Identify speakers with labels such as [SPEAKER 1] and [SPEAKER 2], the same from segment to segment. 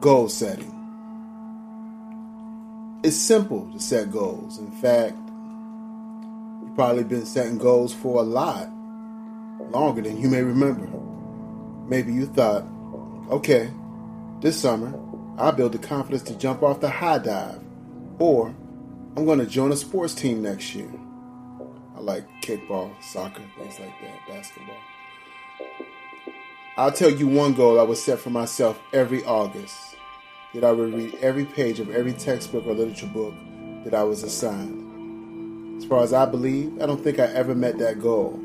[SPEAKER 1] Goal setting. It's simple to set goals. In fact, you've probably been setting goals for a lot longer than you may remember. Maybe you thought, okay, this summer I'll build the confidence to jump off the high dive, or I'm going to join a sports team next year. I like kickball, soccer, things like that, basketball. I'll tell you one goal I would set for myself every August that I would read every page of every textbook or literature book that I was assigned. As far as I believe, I don't think I ever met that goal,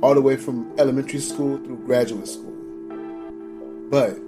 [SPEAKER 1] all the way from elementary school through graduate school. But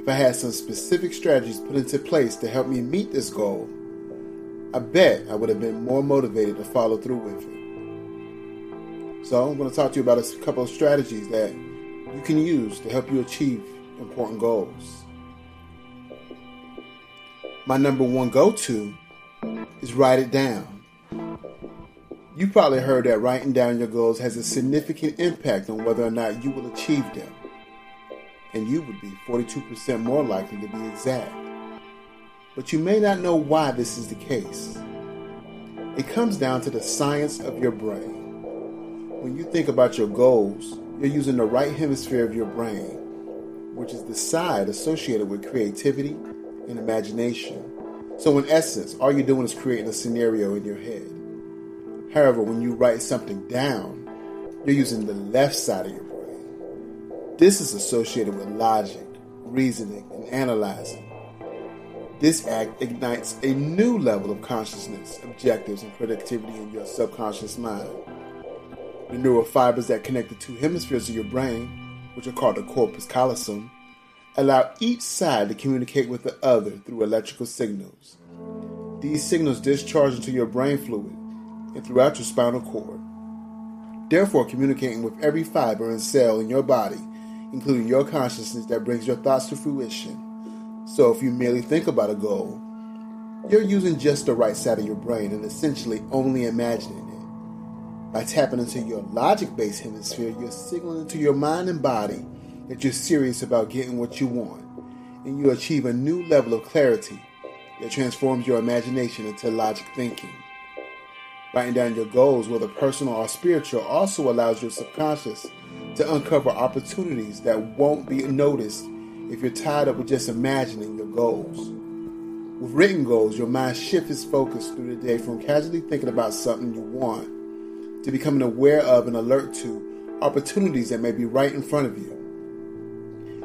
[SPEAKER 1] if I had some specific strategies put into place to help me meet this goal, I bet I would have been more motivated to follow through with it. So, I'm going to talk to you about a couple of strategies that you can use to help you achieve important goals my number one go to is write it down. You probably heard that writing down your goals has a significant impact on whether or not you will achieve them. And you would be 42% more likely to be exact. But you may not know why this is the case. It comes down to the science of your brain. When you think about your goals, you're using the right hemisphere of your brain, which is the side associated with creativity and imagination. So, in essence, all you're doing is creating a scenario in your head. However, when you write something down, you're using the left side of your brain. This is associated with logic, reasoning, and analyzing. This act ignites a new level of consciousness, objectives, and productivity in your subconscious mind. The neural fibers that connect the two hemispheres of your brain, which are called the corpus callosum, allow each side to communicate with the other through electrical signals. These signals discharge into your brain fluid and throughout your spinal cord, therefore communicating with every fiber and cell in your body, including your consciousness that brings your thoughts to fruition. So if you merely think about a goal, you're using just the right side of your brain and essentially only imagining it. By tapping into your logic based hemisphere, you're signaling to your mind and body that you're serious about getting what you want, and you achieve a new level of clarity that transforms your imagination into logic thinking. Writing down your goals, whether personal or spiritual, also allows your subconscious to uncover opportunities that won't be noticed if you're tied up with just imagining your goals. With written goals, your mind shifts its focus through the day from casually thinking about something you want to becoming aware of and alert to opportunities that may be right in front of you.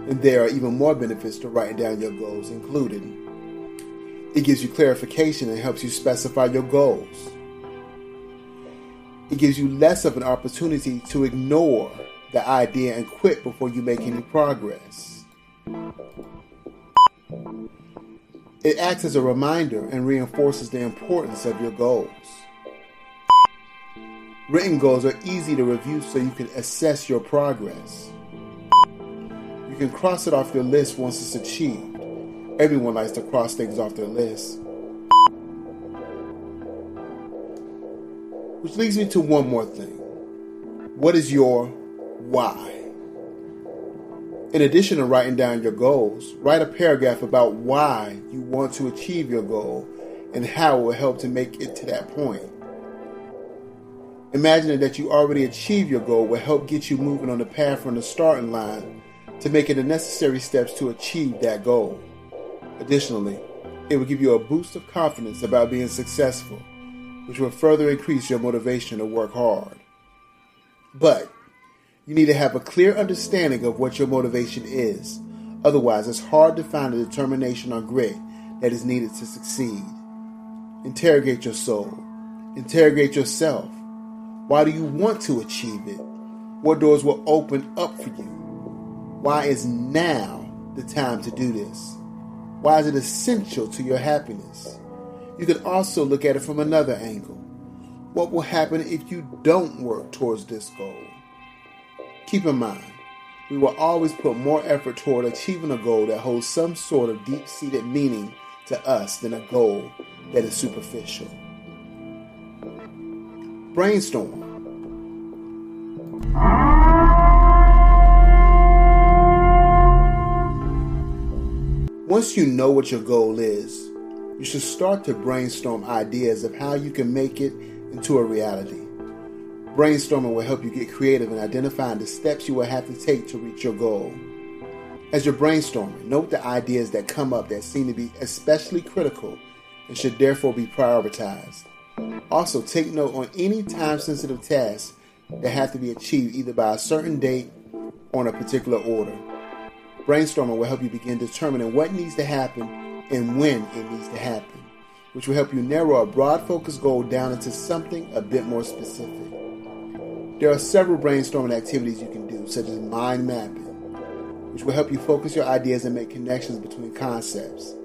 [SPEAKER 1] And there are even more benefits to writing down your goals, included. it gives you clarification and helps you specify your goals. It gives you less of an opportunity to ignore the idea and quit before you make any progress. It acts as a reminder and reinforces the importance of your goals. Written goals are easy to review so you can assess your progress can cross it off your list once it's achieved. Everyone likes to cross things off their list. Which leads me to one more thing. What is your why? In addition to writing down your goals, write a paragraph about why you want to achieve your goal and how it will help to make it to that point. Imagining that you already achieved your goal will help get you moving on the path from the starting line to making the necessary steps to achieve that goal. Additionally, it will give you a boost of confidence about being successful, which will further increase your motivation to work hard. But you need to have a clear understanding of what your motivation is. Otherwise, it's hard to find the determination or grit that is needed to succeed. Interrogate your soul. Interrogate yourself. Why do you want to achieve it? What doors will open up for you? Why is now the time to do this? Why is it essential to your happiness? You can also look at it from another angle. What will happen if you don't work towards this goal? Keep in mind, we will always put more effort toward achieving a goal that holds some sort of deep seated meaning to us than a goal that is superficial. Brainstorm. Once you know what your goal is, you should start to brainstorm ideas of how you can make it into a reality. Brainstorming will help you get creative in identifying the steps you will have to take to reach your goal. As you're brainstorming, note the ideas that come up that seem to be especially critical and should therefore be prioritized. Also, take note on any time sensitive tasks that have to be achieved either by a certain date or in a particular order. Brainstorming will help you begin determining what needs to happen and when it needs to happen, which will help you narrow a broad focus goal down into something a bit more specific. There are several brainstorming activities you can do, such as mind mapping, which will help you focus your ideas and make connections between concepts.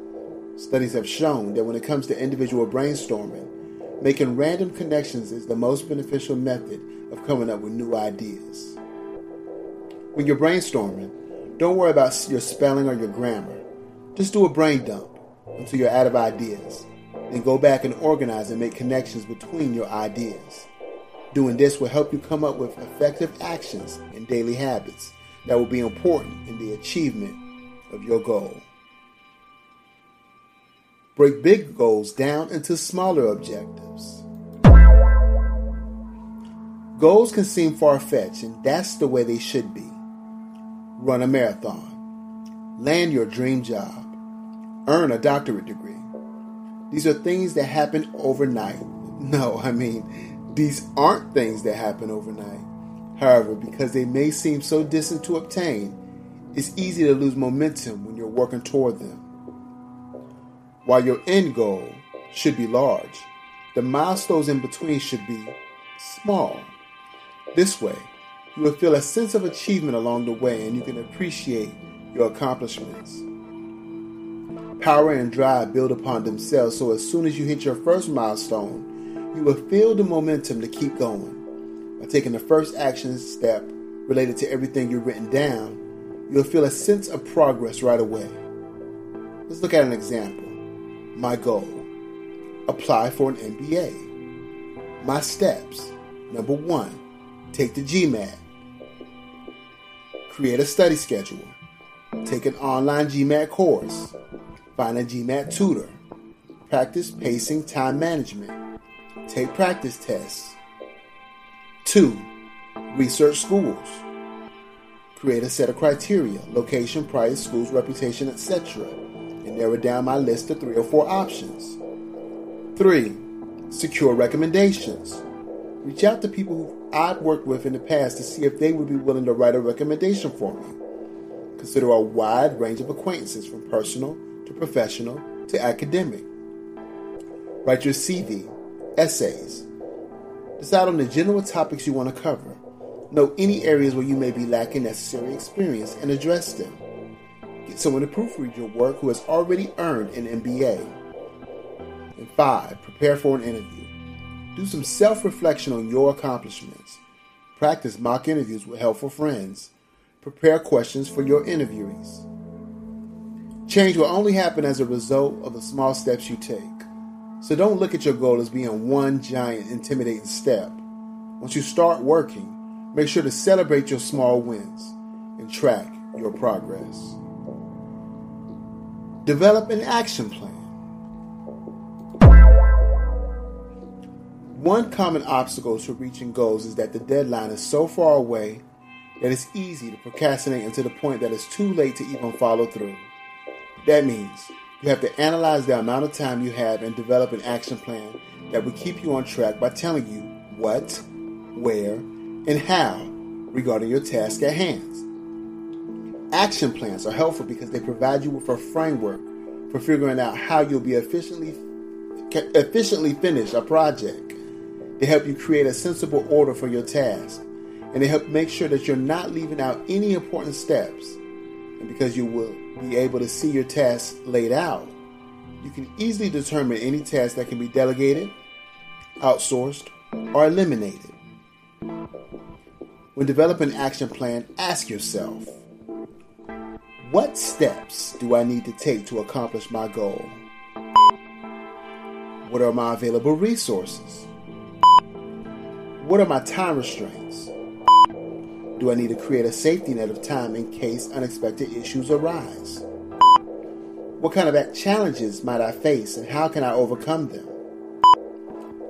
[SPEAKER 1] Studies have shown that when it comes to individual brainstorming, making random connections is the most beneficial method of coming up with new ideas. When you're brainstorming, don't worry about your spelling or your grammar. Just do a brain dump until you're out of ideas. Then go back and organize and make connections between your ideas. Doing this will help you come up with effective actions and daily habits that will be important in the achievement of your goal. Break big goals down into smaller objectives. Goals can seem far fetched, and that's the way they should be. Run a marathon, land your dream job, earn a doctorate degree. These are things that happen overnight. No, I mean, these aren't things that happen overnight. However, because they may seem so distant to obtain, it's easy to lose momentum when you're working toward them. While your end goal should be large, the milestones in between should be small. This way, you will feel a sense of achievement along the way and you can appreciate your accomplishments. Power and drive build upon themselves, so as soon as you hit your first milestone, you will feel the momentum to keep going. By taking the first action step related to everything you've written down, you'll feel a sense of progress right away. Let's look at an example. My goal apply for an MBA. My steps number one, take the GMAT. Create a study schedule. Take an online GMAT course. Find a GMAT tutor. Practice pacing time management. Take practice tests. Two, research schools. Create a set of criteria location, price, school's reputation, etc. and narrow down my list to three or four options. Three, secure recommendations. Reach out to people who I've worked with in the past to see if they would be willing to write a recommendation for me. Consider a wide range of acquaintances from personal to professional to academic. Write your CV, essays, Decide on the general topics you want to cover. Note any areas where you may be lacking necessary experience and address them. Get someone to proofread your work who has already earned an MBA. And five, prepare for an interview. Do some self reflection on your accomplishments. Practice mock interviews with helpful friends. Prepare questions for your interviewees. Change will only happen as a result of the small steps you take. So don't look at your goal as being one giant intimidating step. Once you start working, make sure to celebrate your small wins and track your progress. Develop an action plan. One common obstacle to reaching goals is that the deadline is so far away that it's easy to procrastinate until the point that it's too late to even follow through. That means you have to analyze the amount of time you have and develop an action plan that will keep you on track by telling you what, where, and how regarding your task at hand. Action plans are helpful because they provide you with a framework for figuring out how you'll be efficiently efficiently finish a project. They help you create a sensible order for your task, and they help make sure that you're not leaving out any important steps. And because you will be able to see your tasks laid out, you can easily determine any task that can be delegated, outsourced, or eliminated. When developing an action plan, ask yourself what steps do I need to take to accomplish my goal? What are my available resources? What are my time restraints? Do I need to create a safety net of time in case unexpected issues arise? What kind of challenges might I face and how can I overcome them?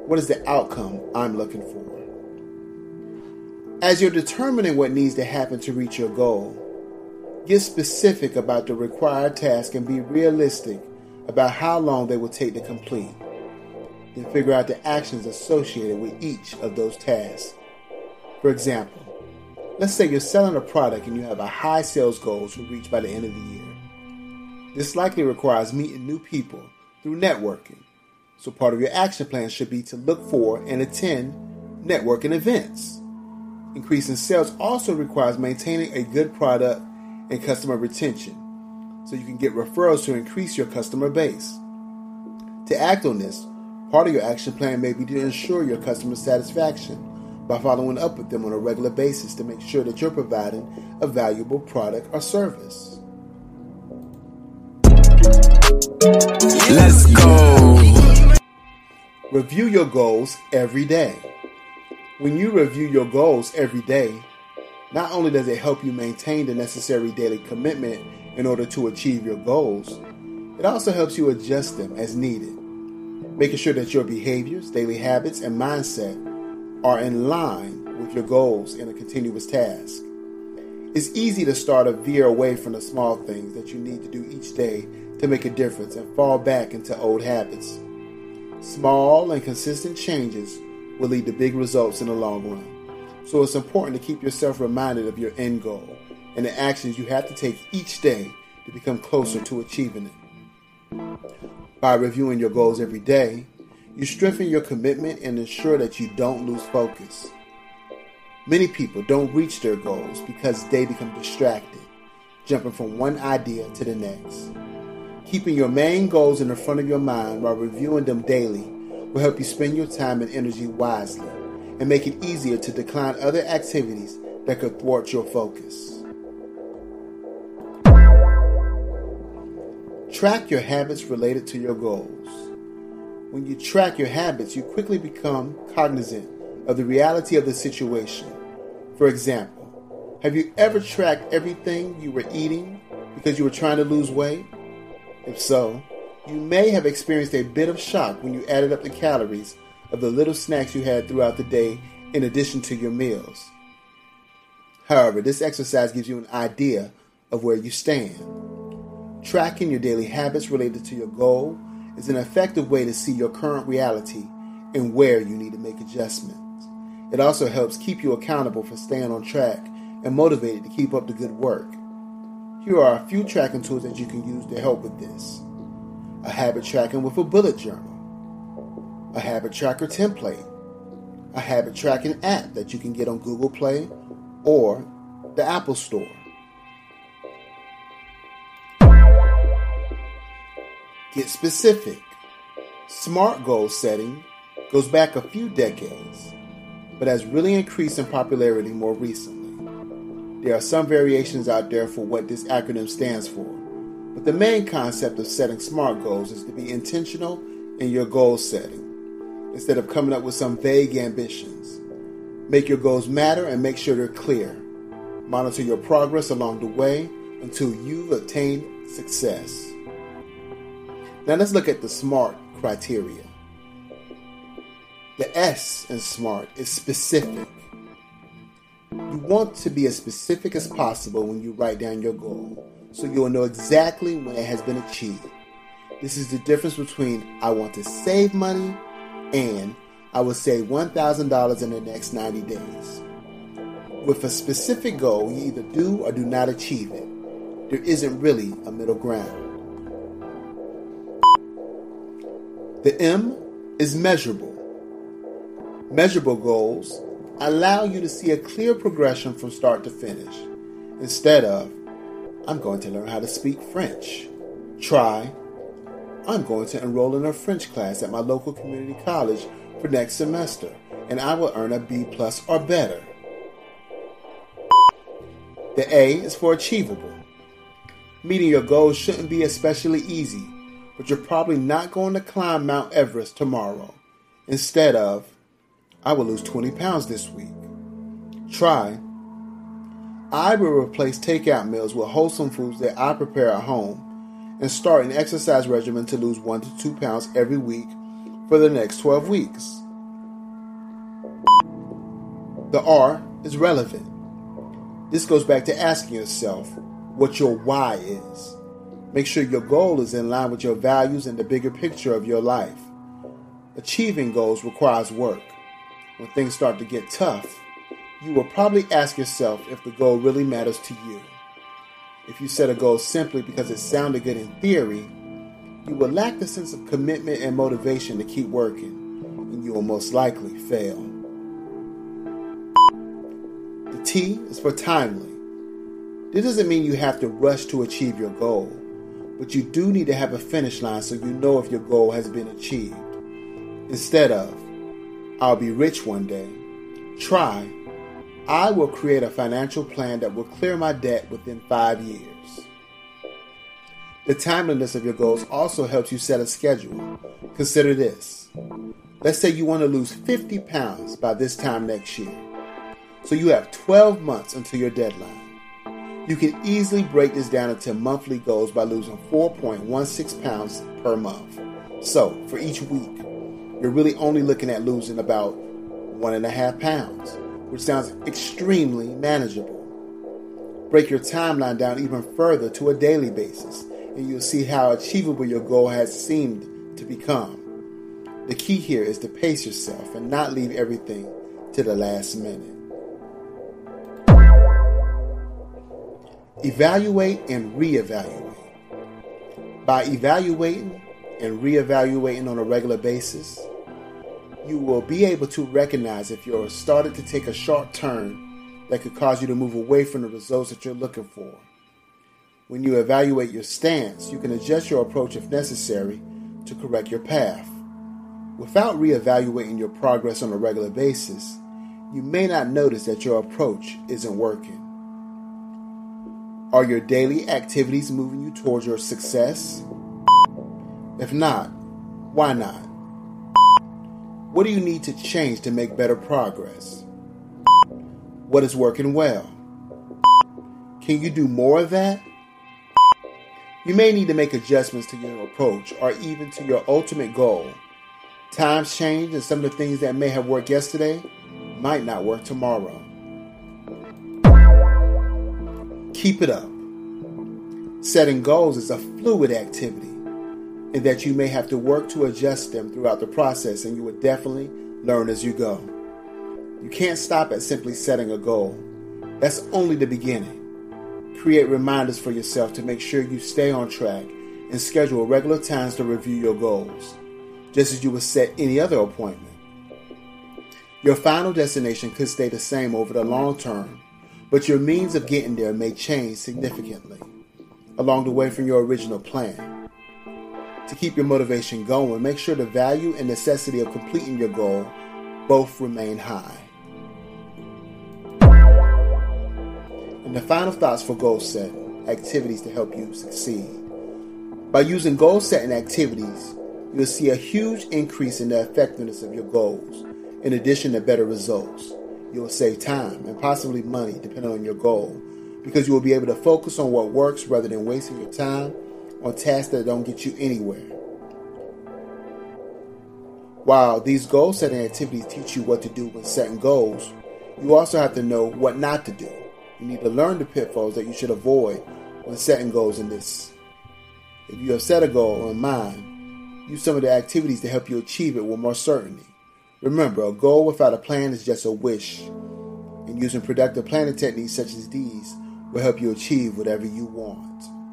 [SPEAKER 1] What is the outcome I'm looking for? As you're determining what needs to happen to reach your goal, get specific about the required task and be realistic about how long they will take to complete. Then figure out the actions associated with each of those tasks. For example, let's say you're selling a product and you have a high sales goal to reach by the end of the year. This likely requires meeting new people through networking. So part of your action plan should be to look for and attend networking events. Increasing sales also requires maintaining a good product and customer retention so you can get referrals to increase your customer base. To act on this, part of your action plan may be to ensure your customer satisfaction by following up with them on a regular basis to make sure that you're providing a valuable product or service.
[SPEAKER 2] Let's go.
[SPEAKER 1] Review your goals every day. When you review your goals every day, not only does it help you maintain the necessary daily commitment in order to achieve your goals, it also helps you adjust them as needed, making sure that your behaviors, daily habits, and mindset are in line with your goals in a continuous task. It's easy to start to veer away from the small things that you need to do each day to make a difference and fall back into old habits. Small and consistent changes will lead to big results in the long run. So it's important to keep yourself reminded of your end goal and the actions you have to take each day to become closer to achieving it. By reviewing your goals every day, you strengthen your commitment and ensure that you don't lose focus. Many people don't reach their goals because they become distracted, jumping from one idea to the next. Keeping your main goals in the front of your mind while reviewing them daily will help you spend your time and energy wisely and make it easier to decline other activities that could thwart your focus. Track your habits related to your goals. When you track your habits, you quickly become cognizant of the reality of the situation. For example, have you ever tracked everything you were eating because you were trying to lose weight? If so, you may have experienced a bit of shock when you added up the calories of the little snacks you had throughout the day in addition to your meals. However, this exercise gives you an idea of where you stand. Tracking your daily habits related to your goal is an effective way to see your current reality and where you need to make adjustments. It also helps keep you accountable for staying on track and motivated to keep up the good work. Here are a few tracking tools that you can use to help with this a habit tracking with a bullet journal, a habit tracker template, a habit tracking app that you can get on Google Play or the Apple Store. Get specific. SMART goal setting goes back a few decades, but has really increased in popularity more recently. There are some variations out there for what this acronym stands for, but the main concept of setting SMART goals is to be intentional in your goal setting instead of coming up with some vague ambitions. Make your goals matter and make sure they're clear. Monitor your progress along the way until you've attained success. Now let's look at the SMART criteria. The S in SMART is specific. You want to be as specific as possible when you write down your goal so you'll know exactly when it has been achieved. This is the difference between I want to save money and I will save $1,000 in the next 90 days. With a specific goal, you either do or do not achieve it. There isn't really a middle ground. The M is measurable. Measurable goals allow you to see a clear progression from start to finish instead of, I'm going to learn how to speak French. Try, I'm going to enroll in a French class at my local community college for next semester and I will earn a B plus or better. The A is for achievable. Meeting your goals shouldn't be especially easy, but you're probably not going to climb Mount Everest tomorrow. Instead of, I will lose 20 pounds this week. Try. I will replace takeout meals with wholesome foods that I prepare at home and start an exercise regimen to lose 1 to 2 pounds every week for the next 12 weeks. The R is relevant. This goes back to asking yourself what your why is. Make sure your goal is in line with your values and the bigger picture of your life. Achieving goals requires work. When things start to get tough, you will probably ask yourself if the goal really matters to you. If you set a goal simply because it sounded good in theory, you will lack the sense of commitment and motivation to keep working, and you will most likely fail. The T is for timely. This doesn't mean you have to rush to achieve your goal, but you do need to have a finish line so you know if your goal has been achieved. Instead of, I'll be rich one day, try, I will create a financial plan that will clear my debt within five years. The timeliness of your goals also helps you set a schedule. Consider this. Let's say you want to lose 50 pounds by this time next year. So you have 12 months until your deadline. You can easily break this down into monthly goals by losing 4.16 pounds per month. So, for each week, you're really only looking at losing about one and a half pounds, which sounds extremely manageable. Break your timeline down even further to a daily basis, and you'll see how achievable your goal has seemed to become. The key here is to pace yourself and not leave everything to the last minute. Evaluate and reevaluate. By evaluating and reevaluating on a regular basis, you will be able to recognize if you're started to take a sharp turn that could cause you to move away from the results that you're looking for. When you evaluate your stance, you can adjust your approach if necessary to correct your path. Without reevaluating your progress on a regular basis, you may not notice that your approach isn't working. Are your daily activities moving you towards your success? If not, why not? What do you need to change to make better progress? What is working well? Can you do more of that? You may need to make adjustments to your approach or even to your ultimate goal. Times change, and some of the things that may have worked yesterday might not work tomorrow. Keep it up. Setting goals is a fluid activity, and that you may have to work to adjust them throughout the process, and you will definitely learn as you go. You can't stop at simply setting a goal, that's only the beginning. Create reminders for yourself to make sure you stay on track and schedule regular times to review your goals, just as you would set any other appointment. Your final destination could stay the same over the long term, but your means of getting there may change significantly along the way from your original plan. To keep your motivation going, make sure the value and necessity of completing your goal both remain high. And the final thoughts for goal setting activities to help you succeed. By using goal setting activities, you'll see a huge increase in the effectiveness of your goals, in addition to better results you'll save time and possibly money depending on your goal because you will be able to focus on what works rather than wasting your time on tasks that don't get you anywhere. While these goal setting activities teach you what to do when setting goals, you also have to know what not to do. You need to learn the pitfalls that you should avoid when setting goals in this. If you have set a goal in mind, use some of the activities to help you achieve it with more certainty. Remember, a goal without a plan is just a wish, and using productive planning techniques such as these will help you achieve whatever you want.